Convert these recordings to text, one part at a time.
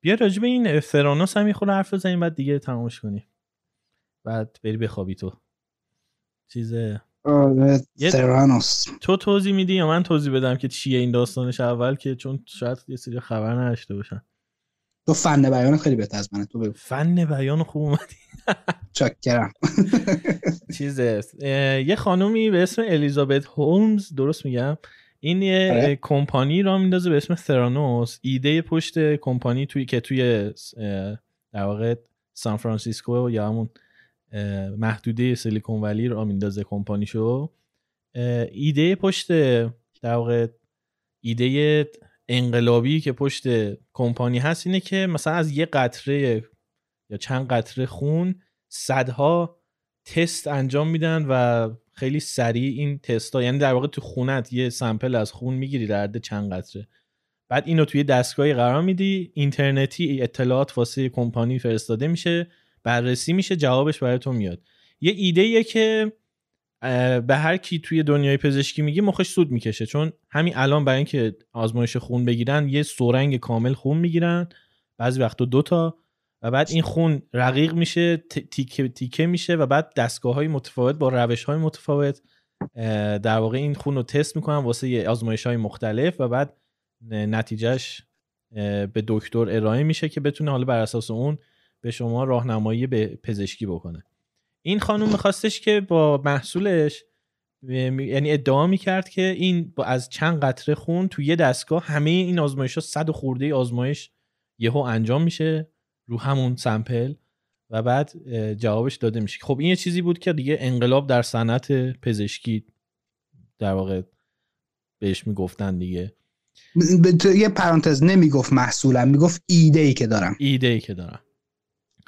بیا راجب این فرانوس هم خود حرف بزنیم بعد دیگه تمامش کنیم. بعد بری بخوابی تو. چیز آره فرانوس تو توضیح میدی یا من توضیح بدم که چیه این داستانش اول که چون شاید یه سری خبر نداشته باشن. تو فن بیان خیلی بهتر از منه تو بگو. فن بیان خوب اومدی. چاکرم. چیز یه خانومی به اسم الیزابت هولمز درست میگم این یه آره. کمپانی را میندازه به اسم ثرانوس ایده پشت کمپانی توی که توی در واقع سان فرانسیسکو یا همون محدوده سیلیکون ولی را میندازه کمپانیشو ایده پشت در واقع ایده انقلابی که پشت کمپانی هست اینه که مثلا از یه قطره یا چند قطره خون صدها تست انجام میدن و خیلی سریع این تست ها یعنی در واقع تو خونت یه سمپل از خون می‌گیری در حد چند قطره. بعد اینو توی دستگاهی قرار میدی. اینترنتی اطلاعات واسه کمپانی فرستاده میشه. بررسی میشه. جوابش برای تو میاد. یه ایده که به هر کی توی دنیای پزشکی میگی مخش سود می‌کشه. چون همین الان برای اینکه آزمایش خون بگیرن یه سورنگ کامل خون می‌گیرن. بعضی وقتا دوتا و بعد این خون رقیق میشه تیکه, تیکه میشه و بعد دستگاه های متفاوت با روش های متفاوت در واقع این خون رو تست می‌کنن واسه آزمایش های مختلف و بعد نتیجهش به دکتر ارائه میشه که بتونه حالا بر اساس اون به شما راهنمایی به پزشکی بکنه. این خانم میخواستش که با محصولش یعنی ادعا می‌کرد که این با از چند قطره خون تو یه دستگاه همه این آزمایش ها صد خورده آزمایش یهو انجام میشه. رو همون سمپل و بعد جوابش داده میشه. خب این یه چیزی بود که دیگه انقلاب در صنعت پزشکی در واقع بهش می‌گفتن دیگه. یه پرانتز نمی‌گفت محصولم می‌گفت ایده ای که دارم. ایده ای که دارم.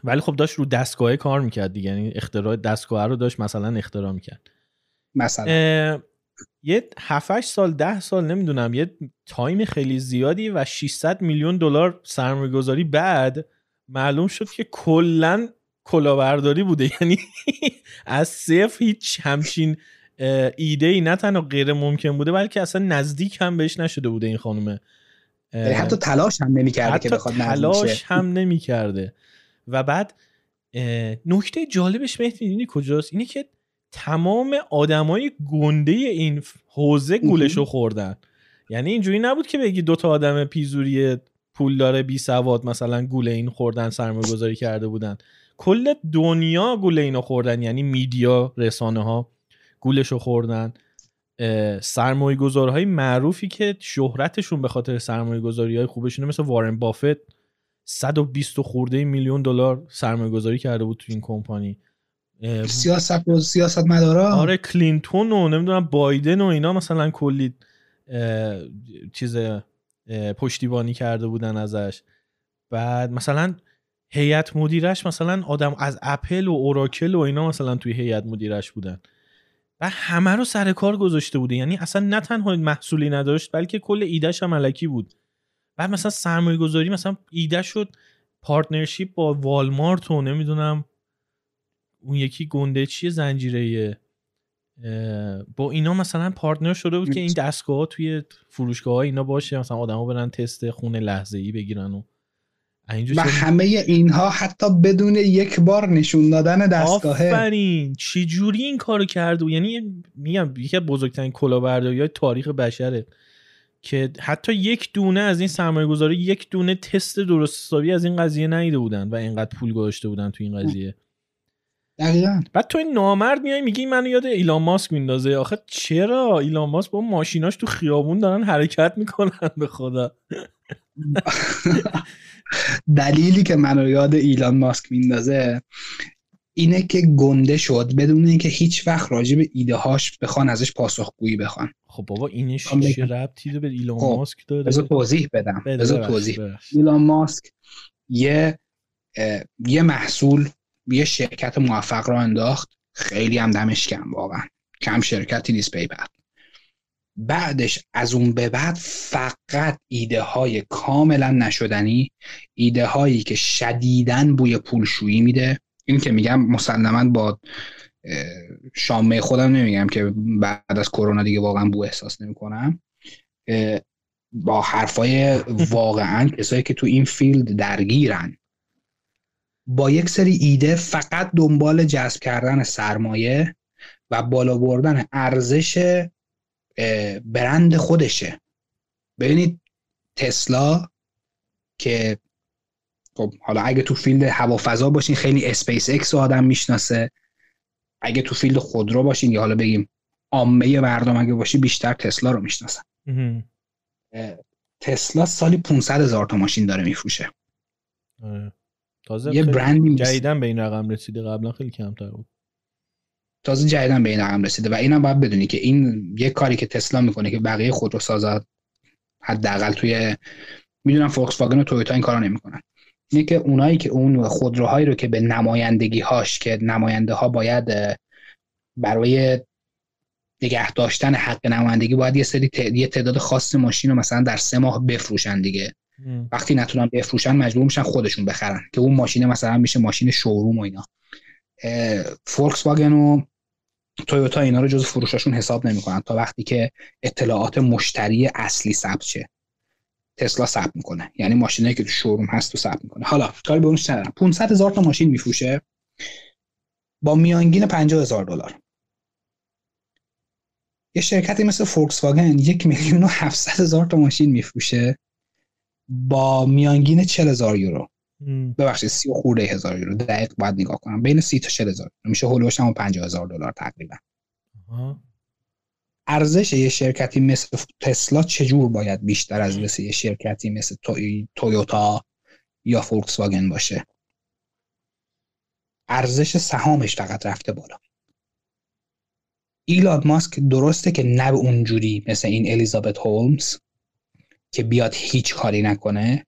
ولی خب داشت رو دستگاه کار می‌کرد دیگه یعنی اختراع دستگاه رو داشت مثلا اختراع می‌کرد. مثلا. یه 7 سال ده سال نمی‌دونم یه تایم خیلی زیادی و 600 میلیون دلار سرمایه گذاری بعد معلوم شد که کلا کلاهبرداری بوده. یعنی از صفر هیچ همچین ایده ای نه تنها غیر ممکن بوده بلکه اصلا نزدیک هم بهش نشده بوده این خانومه یعنی حتی تلاش هم نمی‌کرده که بخواد تلاش هم نمی‌کرده. و بعد نکته جالبش مهدی می‌دونی کجاست؟ اینه که تمام آدمای گنده این حوزه گولشو خوردن. یعنی اینجوری نبود که بگی دوتا آدم پیزوری پول داره بی سواد مثلا گوله این خوردن سرمایه گذاری کرده بودن. کل دنیا گوله اینو خوردن یعنی میدیا رسانه ها گولشو خوردن. سرمایه گذارهای معروفی که شهرتشون به خاطر سرمایه گذاری های خوبشونه مثل وارن بافت 120 خورده میلیون دلار سرمایه گذاری کرده بود تو این کمپانی. سیاست سیاست مدارا آره کلینتون و نمی‌دونم بایدن و اینا مثلا کلی چیز پشتیبانی کرده بودن ازش. بعد مثلا هیئت مدیرش مثلا آدم از اپل و اوراکل و اینا مثلا توی هیئت مدیرش بودن. و همه رو سر کار گذاشته بوده. یعنی اصلا نه تنها محصولی نداشت بلکه کل ایدهش هم الکی بود. بعد مثلا سرمایه گذاری مثلا ایده شد partnership با والمارت و نمی‌دونم اون یکی گنده چیه زنجیره با اینا مثلا پارتنر شده بود که این دستگاه ها توی فروشگاه ها اینا باشه مثلا آدما برن تست خون لحظه ای بگیرن و و همه اینها حتی بدون یک بار نشون دادن دستگاهه. آفرین! چی جوری این کارو کرده یعنی میگم یکی از بزرگترین کلاهبرداری های تاریخ بشره که حتی یک دونه از این سرمایه گذاری یک دونه تست درست حسابی از این قضیه نیده بودن و اینقدر پول گذاشته بودن تو این قضیه. دقیقا. بعد تو این نامرد میای میگی منو یاد ایلان ماسک میندازه. آخه چرا ایلان ماسک با ماشیناش تو خیابون دارن حرکت می‌کنن؟ به خدا. دلیلی که منو یاد ایلان ماسک میندازه اینه که گنده شد. بدون اینکه هیچ وقت راجع به ایده هاش بخوان ازش پاسخگویی بخوان. خب بابا اینش چه ربطی به ایلان خب، ماسک داره. بذار توضیح بدم. بذار توضیح. ایلان ماسک یه یه محصول یه شرکت موفق را انداخت خیلی هم دمش کم واقعا. کم شرکتی نیست پیپر بعدش از اون به بعد فقط ایده های کاملا نشدنی ایده هایی که شدیدن بوی پولشویی میده. این که میگم مسلما با شامه خودم نمیگم که بعد از کرونا دیگه واقعا بو احساس نمی‌کنم. با حرفای واقعا کسایی که تو این field درگیرن. با یک سری ایده فقط دنبال جذب کردن سرمایه و بالا بردن ارزش برند خودشه. ببینید تسلا که خب حالا اگه تو field هوافضا باشین خیلی اسپیس اکس آدم می‌شناسه. اگه تو field خودرو باشین یا حالا بگیم عامه مردم اگه باشی بیشتر تسلا رو می‌شناسن. تسلا سالی 500 هزار تا ماشین داره میفروشه. آره. تازه یه برندی جدیدن به این رقم رسیده قبلا خیلی کمتر بود. تازه جدیدن به این رقم رسیده و اینم باید بدونی که این یه کاری که تسلا می‌کنه که بقیه خودروسازا حداقل توی می‌دونم فوکس واگن و تویوتا این کارا نمی‌کنن. اینه که اونایی که اون خودروهایی رو که به نمایندگی هاش که نماینده ها باید برای نگه داشتن حق نمایندگی باید یه سری تعداد خاص ماشین رو مثلا در سه ماه بفروشن دیگه. وقتی نتونن بفروشن مجبور میشن خودشون بخرن. که اون ماشین مثلا میشه ماشین شوروم و اینا. فولکس واگن و تویوتا اینا رو جز فروشاشون حساب نمی‌کنن تا وقتی که اطلاعات مشتری اصلی ثبت شه. تسلا ثبت می‌کنه. یعنی ماشینایی که تو شوروم هست تو ثبت می‌کنه. حالا کاری به اونش ندارم. 500 هزار تا ماشین میفروشه. با میانگین 50 هزار دلار. یه شرکتی مثل فولکس واگن یک میلیون و 700 هزار تا ماشین میفروشه. با میانگین 40 هزار یورو. ببخشید سی و خورده هزار یورو. دقیق باید نگاه کنم. بین سی تا 40 هزار. میشه هولوش هم 50 هزار دلار تقریبا. ارزش یه شرکتی مثل تسلا چجور باید بیشتر از مثل یه شرکتی مثل تویوتا یا فولکس واگن باشه؟ ارزش سهامش فقط رفته بالا. ایلاد ماسک درسته که نه اونجوری مثل این الیزابت هولمز که بیاد هیچ کاری نکنه.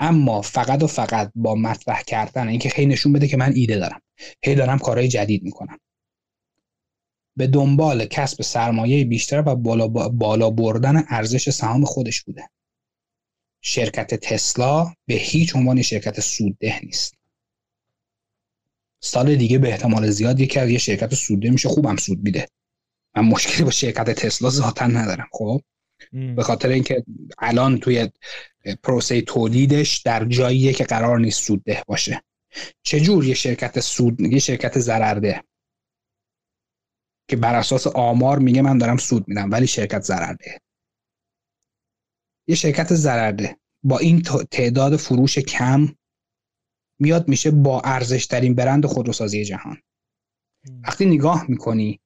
اما فقط و فقط با مطرح کردن اینکه خیلی نشون بده که من ایده دارم. هی دارم کارهای جدید می‌کنم. به دنبال کسب سرمایه بیشتر و بالا, بالا بردن ارزش سهام خودش بوده. شرکت تسلا به هیچ عنوان شرکت سودده نیست. سال دیگه به احتمال زیاد یکی از یه شرکت سودده میشه خوبم سود میده. من مشکلی با شرکت تسلا ذاتا ندارم خب؟ به خاطر اینکه الان توی پروسه تولیدش در جاییه که قرار نیست سودده باشه. چجور یه شرکت سود یه شرکت ضررده که بر اساس آمار میگه من دارم سود میدم ولی شرکت ضررده یه شرکت ضررده با این تعداد فروش کم میاد میشه با ارزش ترین برند خودروسازی جهان. وقتی نگاه می‌کنی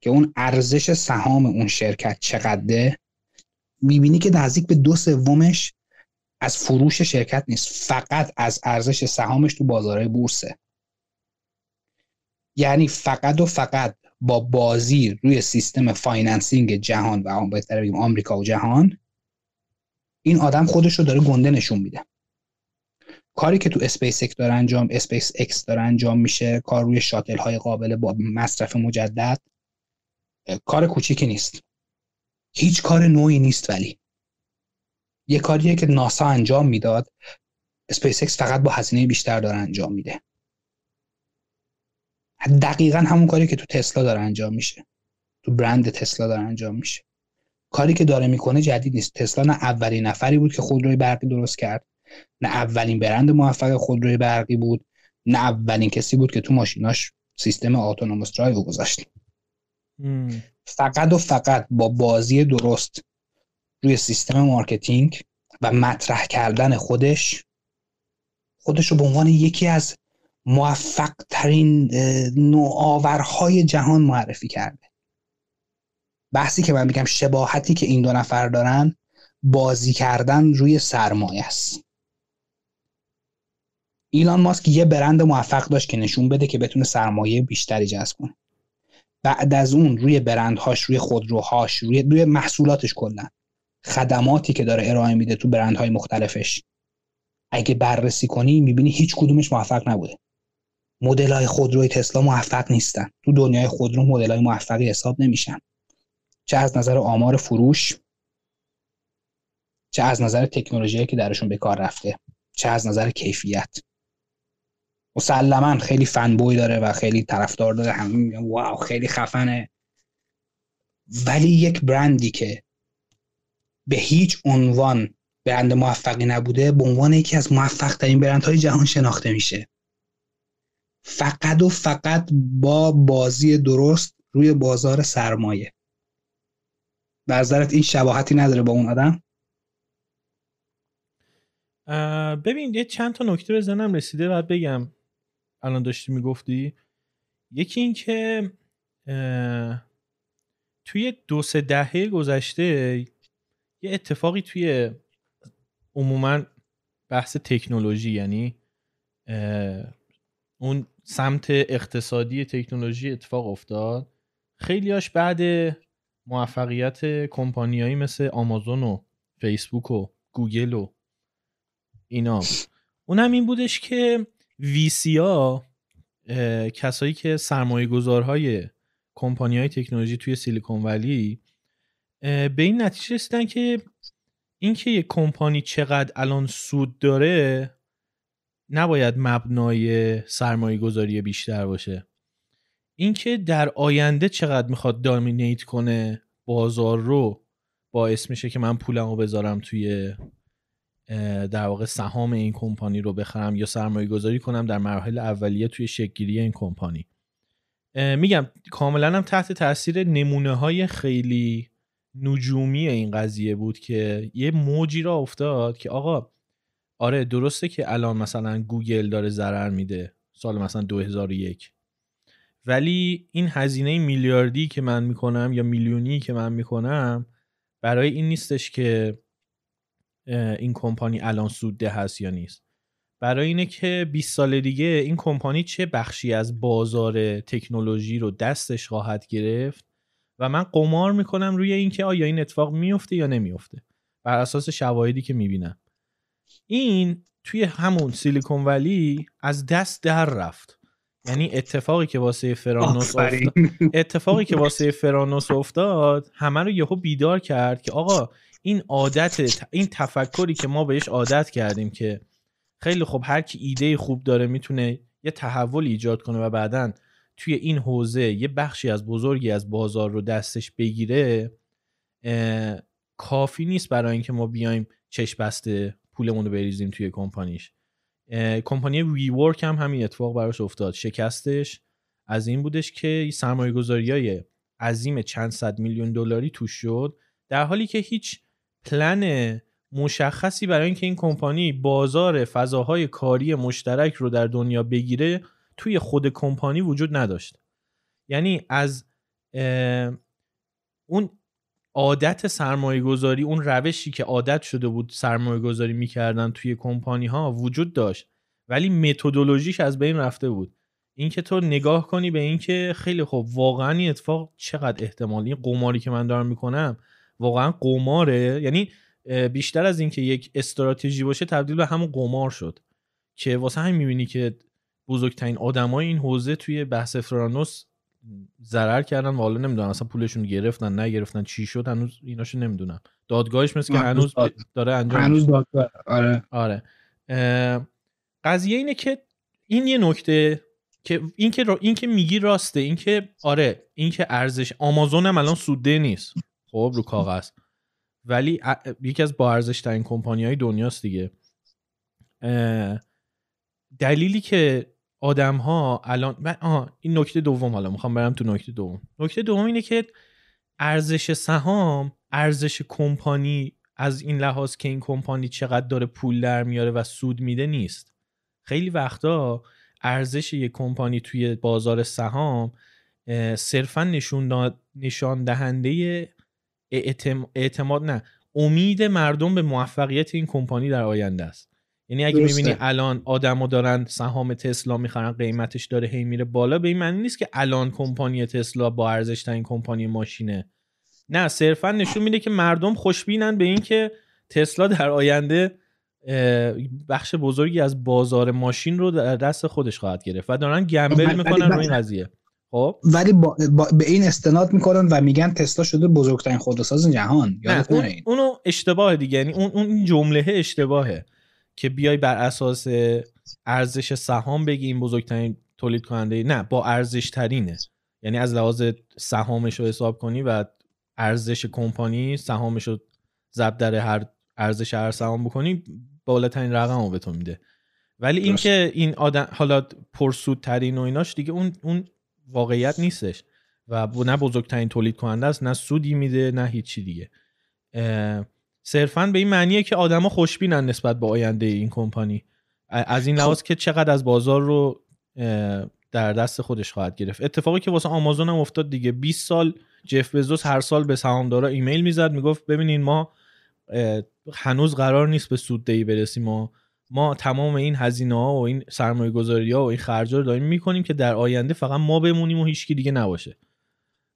که اون ارزش سهام اون شرکت چقدره می‌بینی که نزدیک به دو سومش از فروش شرکت نیست. فقط از ارزش سهامش تو بازارهای بورسه. یعنی فقط و فقط با بازی روی سیستم financing جهان و بهتر بگیم آمریکا و جهان این آدم خودش رو داره گنده نشون میده. کاری که تو اسپیس اکس داره انجام اسپیس اکس داره انجام میشه کار روی شاتل های قابل با مصرف مجدد کار کوچیکی نیست. هیچ کار نویی نیست ولی. یه کاریه که ناسا انجام می‌داد اسپیس اکس فقط با هزینه بیشتر داره انجام میده. دقیقا همون کاری که تو تسلا داره انجام میشه. تو برند تسلا داره انجام میشه. کاری که داره می‌کنه جدید نیست. تسلا نه اولین نفری بود که خودروی برقی درست کرد نه اولین برند موفق خودروی برقی بود نه اولین کسی بود که تو ماشیناش سیستم autonomous drive گذاشت. فقط و فقط با بازی درست روی سیستم marketing و مطرح کردن خودش خودش رو به عنوان یکی از موفق ترین نوآورهای جهان معرفی کرده. بحثی که من میگم شباهتی که این دو نفر دارن بازی کردن روی سرمایه است. ایلان ماسک یه برند موفق داشت که نشون بده که بتونه سرمایه بیشتری جذب کنه. بعد از اون روی برندهاش روی خودروهاش روی روی محصولاتش کلا خدماتی که داره ارائه میده تو برندهای مختلفش. اگه بررسی کنی می‌بینی هیچ کدومش موفق نبوده. مدل های خودروی تسلا موفق نیستن. تو دنیای خودرو مدل های موفقی حساب نمیشن. چه از نظر آمار فروش چه از نظر تکنولوژی که درشون به کار رفته چه از نظر کیفیت. مسلما خیلی فن داره و خیلی طرفدار داره. همه واو خیلی خفنه. ولی یک برندی که به هیچ عنوان برند موفقی نبوده به عنوان یکی از موفق ترین برندهای جهان شناخته میشه. فقط و فقط با بازی درست روی بازار سرمایه. به نظرت این شباهتی نداره با اون آدم؟ ببین یه چند تا نکته به زنم رسیده بعد بگم. الان داشتی می‌گفتی؟ یکی این که توی دو سه دهه گذشته یه اتفاقی توی عموما بحث تکنولوژی یعنی اون سمت اقتصادی تکنولوژی اتفاق افتاد. خیلیاش بعد موفقیت کمپانیایی مثل آمازون و فیسبوک و گوگل و اینا. اون این بودش که ویسی ها کسایی که سرمایه گذارهای کمپانی های تکنولوژی توی سیلیکون ولی به این نتیجه رسیدن که اینکه یک کمپانی چقدر الان سود داره نباید مبنای سرمایه گذاری بیشتر باشه. اینکه در آینده چقدر می‌خواد دامینیت کنه بازار رو باعث میشه که من پولمو بذارم توی در واقع سهام این کمپانی رو بخرم یا سرمایه گذاری کنم در مراحل اولیه توی شکلگیری این کمپانی. میگم کاملا هم تحت تاثیر نمونه های خیلی نجومی این قضیه بود که یه موجی را افتاد که آقا آره درسته که الان مثلا گوگل داره ضرر میده سال مثلا 2001 ولی این هزینه میلیاردی که من می‌کنم یا میلیونی که من می‌کنم برای این نیستش که این کمپانی الان سودده هست یا نیست. برای اینه که 20 سال دیگه این کمپانی چه بخشی از بازار تکنولوژی رو دستش خواهد گرفت؟ و من قمار می‌کنم روی اینکه آیا این اتفاق میفته یا نمیفته بر اساس شواهدی که می‌بینم. این توی همون سیلیکون ولی از دست در رفت. یعنی اتفاقی که واسه فرانوس افتاد اتفاقی که واسه فرانوس افتاد همه رو یهو بیدار کرد که آقا این عادت این تفکری که ما بهش عادت کردیم که خیلی خوب هر کی ایده خوب داره می‌تونه یه تحول ایجاد کنه و بعدا توی این حوزه یه بخشی از بزرگی از بازار رو دستش بگیره کافی نیست برای اینکه ما بیایم چش بسته پولمون رو بریزیم توی کمپانیش. کمپانی وی ورک هم همین اتفاق براش افتاد. شکستش از این بودش که سرمایه گذاری های عظیم چند صد میلیون دلاری توش شد در حالی که هیچ پلن مشخصی برای اینکه این کمپانی بازار فضاهای کاری مشترک رو در دنیا بگیره توی خود کمپانی وجود نداشت. یعنی از اون عادت سرمایه گذاری اون روشی که عادت شده بود سرمایه گذاری می‌کردن توی کمپانی ها وجود داشت. ولی متدولوژیش از بین رفته بود. اینکه تو نگاه کنی به اینکه خیلی خوب واقعا این اتفاق چقدر احتمالی قماری که من دارم می‌کنم واقعا قماره. یعنی بیشتر از اینکه یک استراتژی باشه تبدیل به همون قمار شد. که واسه همین می‌بینی که بزرگترین آدمای این حوزه توی بحث فرانوس ضرر کردن و حالا نمی‌دونم اصلا پولشون گرفتن نگرفتن چی شد هنوز ایناشو نمی‌دونم. دادگاهش مثل که هنوز داره انجام هنوز دادگاه. آره. آره. قضیه اینه که این یه نکته که این که این که میگی راسته این که آره این که ارزش آمازون هم الان سوده نیست. خب رو کاغذ. ولی یکی از با ارزش ترین کمپانی های دنیاست دیگه. دلیلی که آدم ها الان آه این نکته دوم حالا می‌خوام برم تو نکته دوم. نکته دوم اینه که ارزش سهام ارزش کمپانی از این لحاظ که این کمپانی چقدر داره پول در میاره و سود میده نیست. خیلی وقتا ارزش یک کمپانی توی بازار سهام صرفا نشون, نشان دهنده اعتماد نه. امید مردم به موفقیت این کمپانی در آینده است. یعنی اگه می‌بینی الان آدما دارن سهام تسلا می‌خرن قیمتش داره هی میره بالا به این معنی نیست که الان کمپانی تسلا با ارزش این کمپانی ماشینه. نه صرفا نشون میده که مردم خوشبینن به اینکه تسلا در آینده بخش بزرگی از بازار ماشین رو در دست خودش خواهد گرفت و دارن گمبل می‌کنن روی این قضیه. خب؟ ولی با, به این استناد می‌کنن و میگن تسلا شده بزرگترین خودروساز جهان. نه اون، اونو اشتباه دیگه. یعنی اون اون جمله اشتباهه که بیای بر اساس ارزش سهام بگی این بزرگترین تولید کننده نه با ارزش ترینه یعنی از لحاظ سهامش رو حساب کنی و ارزش کمپانی سهامش رو ضرب در هر ارزش هر سهام بکنی بالاترین رقم رو به تو میده. ولی اینکه این آدم حالا پرسودترین و ایناش دیگه اون اون واقعیت نیستش و نه بزرگترین تولید کننده است نه سودی میده نه هیچی دیگه. صرفا به این معنیه که آدما خوشبینن نسبت به آینده این کمپانی. از این لحاظ خب. که چقدر از بازار رو در دست خودش خواهد گرفت. اتفاقی که واسه آمازون هم افتاد دیگه 20 سال جف بزوس هر سال به سهامدارا ایمیل می‌زد می‌گفت ببینین ما هنوز قرار نیست به سوددهی برسیم ما ما تمام این هزینه ها و این سرمایه گذاری ها و این خرجا رو داریم می‌کنیم که در آینده فقط ما بمونیم و هیچکی دیگه نباشه.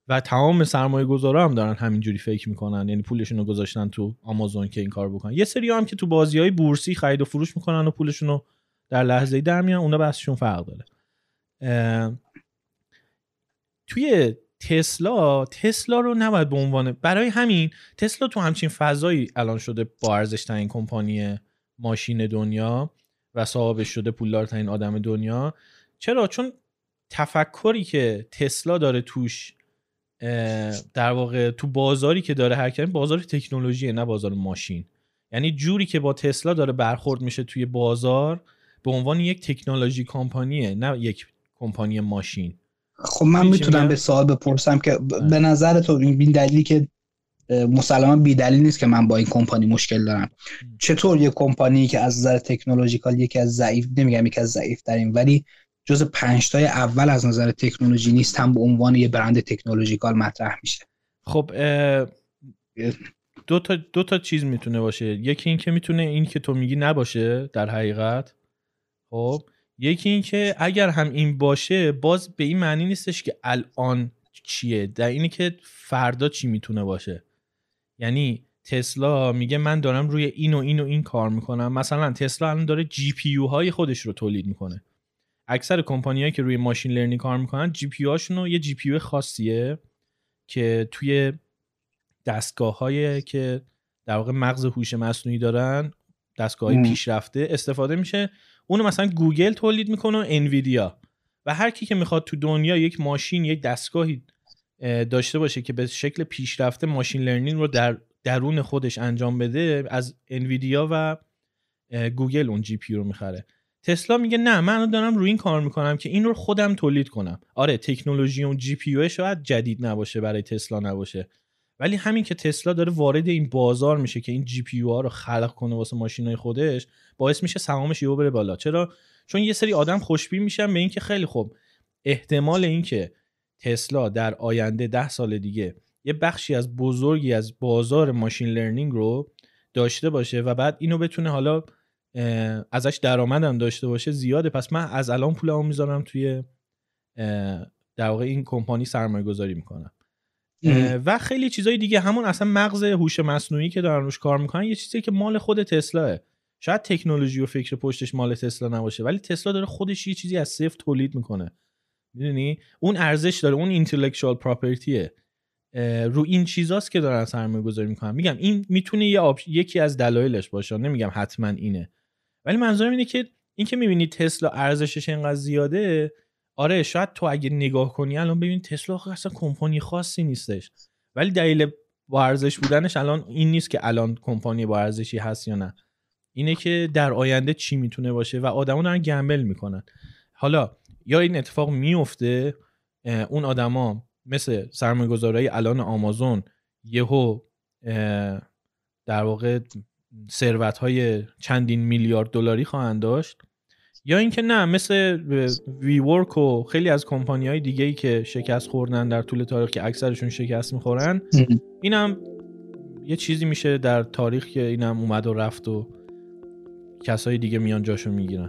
و تمام سرمایه گذارا هم دارن همینجوری فکر می‌کنن یعنی پولشون رو گذاشتن تو آمازون که این کار بکنن. یه سری هم که تو بازی های بورسی خرید و فروش می‌کنن و پولشون رو در لحظه در میان اونا بحثشون فرق داره. توی تسلا تسلا رو نباید به عنوان برای همین تسلا تو همچین فضایی الان شده با ارزش ترین کمپانی ماشین دنیا و صاحبش شده پولدارترین آدم دنیا. چرا؟ چون تفکری که تسلا داره توش در واقع تو بازاری که داره حرکت بازار تکنولوژی نه بازار ماشین. یعنی جوری که با تسلا داره برخورد میشه توی بازار به عنوان یک تکنولوژی کمپانیه نه یک کمپانی ماشین. خب من می‌تونم به سوال بپرسم که به نظر تو این دلیلی که مسلما بی دلیل نیست که من با این کمپانی مشکل دارم. چطور یه کمپانی که از نظر تکنولوژیکال یکی از ضعیف نمیگم یکی از ضعیف ترین ولی جز پنج اول از نظر تکنولوژی نیست هم به عنوان یه برند تکنولوژیکال مطرح میشه. خب دو تا دو تا چیز می‌تونه باشه. یکی این که می‌تونه این که تو میگی نباشه در حقیقت. خب یکی این که اگر هم این باشه باز به این معنی نیستش که الان چیه در اینی که فردا چی می‌تونه باشه. یعنی تسلا میگه من دارم روی این و این و این کار می‌کنم. مثلا تسلا الان داره GPU های خودش رو تولید می‌کنه. اکثر کمپانیایی که روی machine learning کار می‌کنن GPU هاشون یه GPU خاصیه که توی دستگاه هایی که در واقع مغز هوش مصنوعی دارن دستگاه های پیشرفته استفاده میشه. اونو مثلا گوگل تولید می‌کنه و انویدیا. و هر کی که می‌خواد تو دنیا یک ماشین یک دستگاهی داشته باشه که به شکل پیشرفته machine learning رو در درون خودش انجام بده از انویدیا و گوگل اون GPU رو می‌خره. تسلا میگه نه من دارم روی این کار می‌کنم که این رو خودم تولید کنم. آره تکنولوژی اون GPU شاید جدید نباشه برای تسلا نباشه. ولی همین که تسلا داره وارد این بازار میشه که این جی پی ها رو خلق کنه واسه ماشینای خودش باعث میشه سهامش یهو بره بالا. چرا؟ چون یه سری آدم خوشبین میشن به اینکه خیلی خوب احتمال اینکه تسلا در آینده ده سال دیگه یه بخشی از بزرگی از بازار ماشین لرنینگ رو داشته باشه و بعد اینو بتونه حالا ازش درآمدم داشته باشه زیاده. پس من از الان پولمو می‌ذارم توی در واقع این کمپانی سرمایه گذاری می‌کنم و خیلی چیزای دیگه همون اصلا مغز هوش مصنوعی که دارن روش کار می‌کنن یه چیزی که مال خود تسلاه. شاید تکنولوژی و فکر پشتش مال تسلا نباشه ولی تسلا داره خودش یه چیزی از صفر تولید می‌کنه. می‌دونی؟ اون ارزش داره اون اینتלקچوال پراپرتیه رو این چیزاست که دارن سرمایه گذاری می‌کنن. میگم این می‌تونه یه یکی از دلایلش باشه. نمیگم حتما اینه. ولی منظورم اینه که این که می‌بینی تسلا ارزشش اینقدر زیاده آره شاید تو اگه نگاه کنی الان ببین تسلا اصلا کمپانی خاصی نیستش. ولی دلیل با ارزش بودنش الان این نیست که الان کمپانی با ارزشی هست یا نه. اینه که در آینده چی می‌تونه باشه و آدما دارن گمبل می‌کنن. حالا یا این اتفاق میفته اون آدما مثل سرمایه‌گذارای الان آمازون یهو در واقع ثروت های چندین میلیارد دلاری خواهند داشت. یا اینکه نه مثل وی ورک و خیلی از کمپانی های دیگه ای که شکست خوردن در طول تاریخ که اکثرشون شکست می‌خورن اینم یه چیزی میشه در تاریخ که اینم اومد و رفت و کسای دیگه میان جاشو می‌گیرن.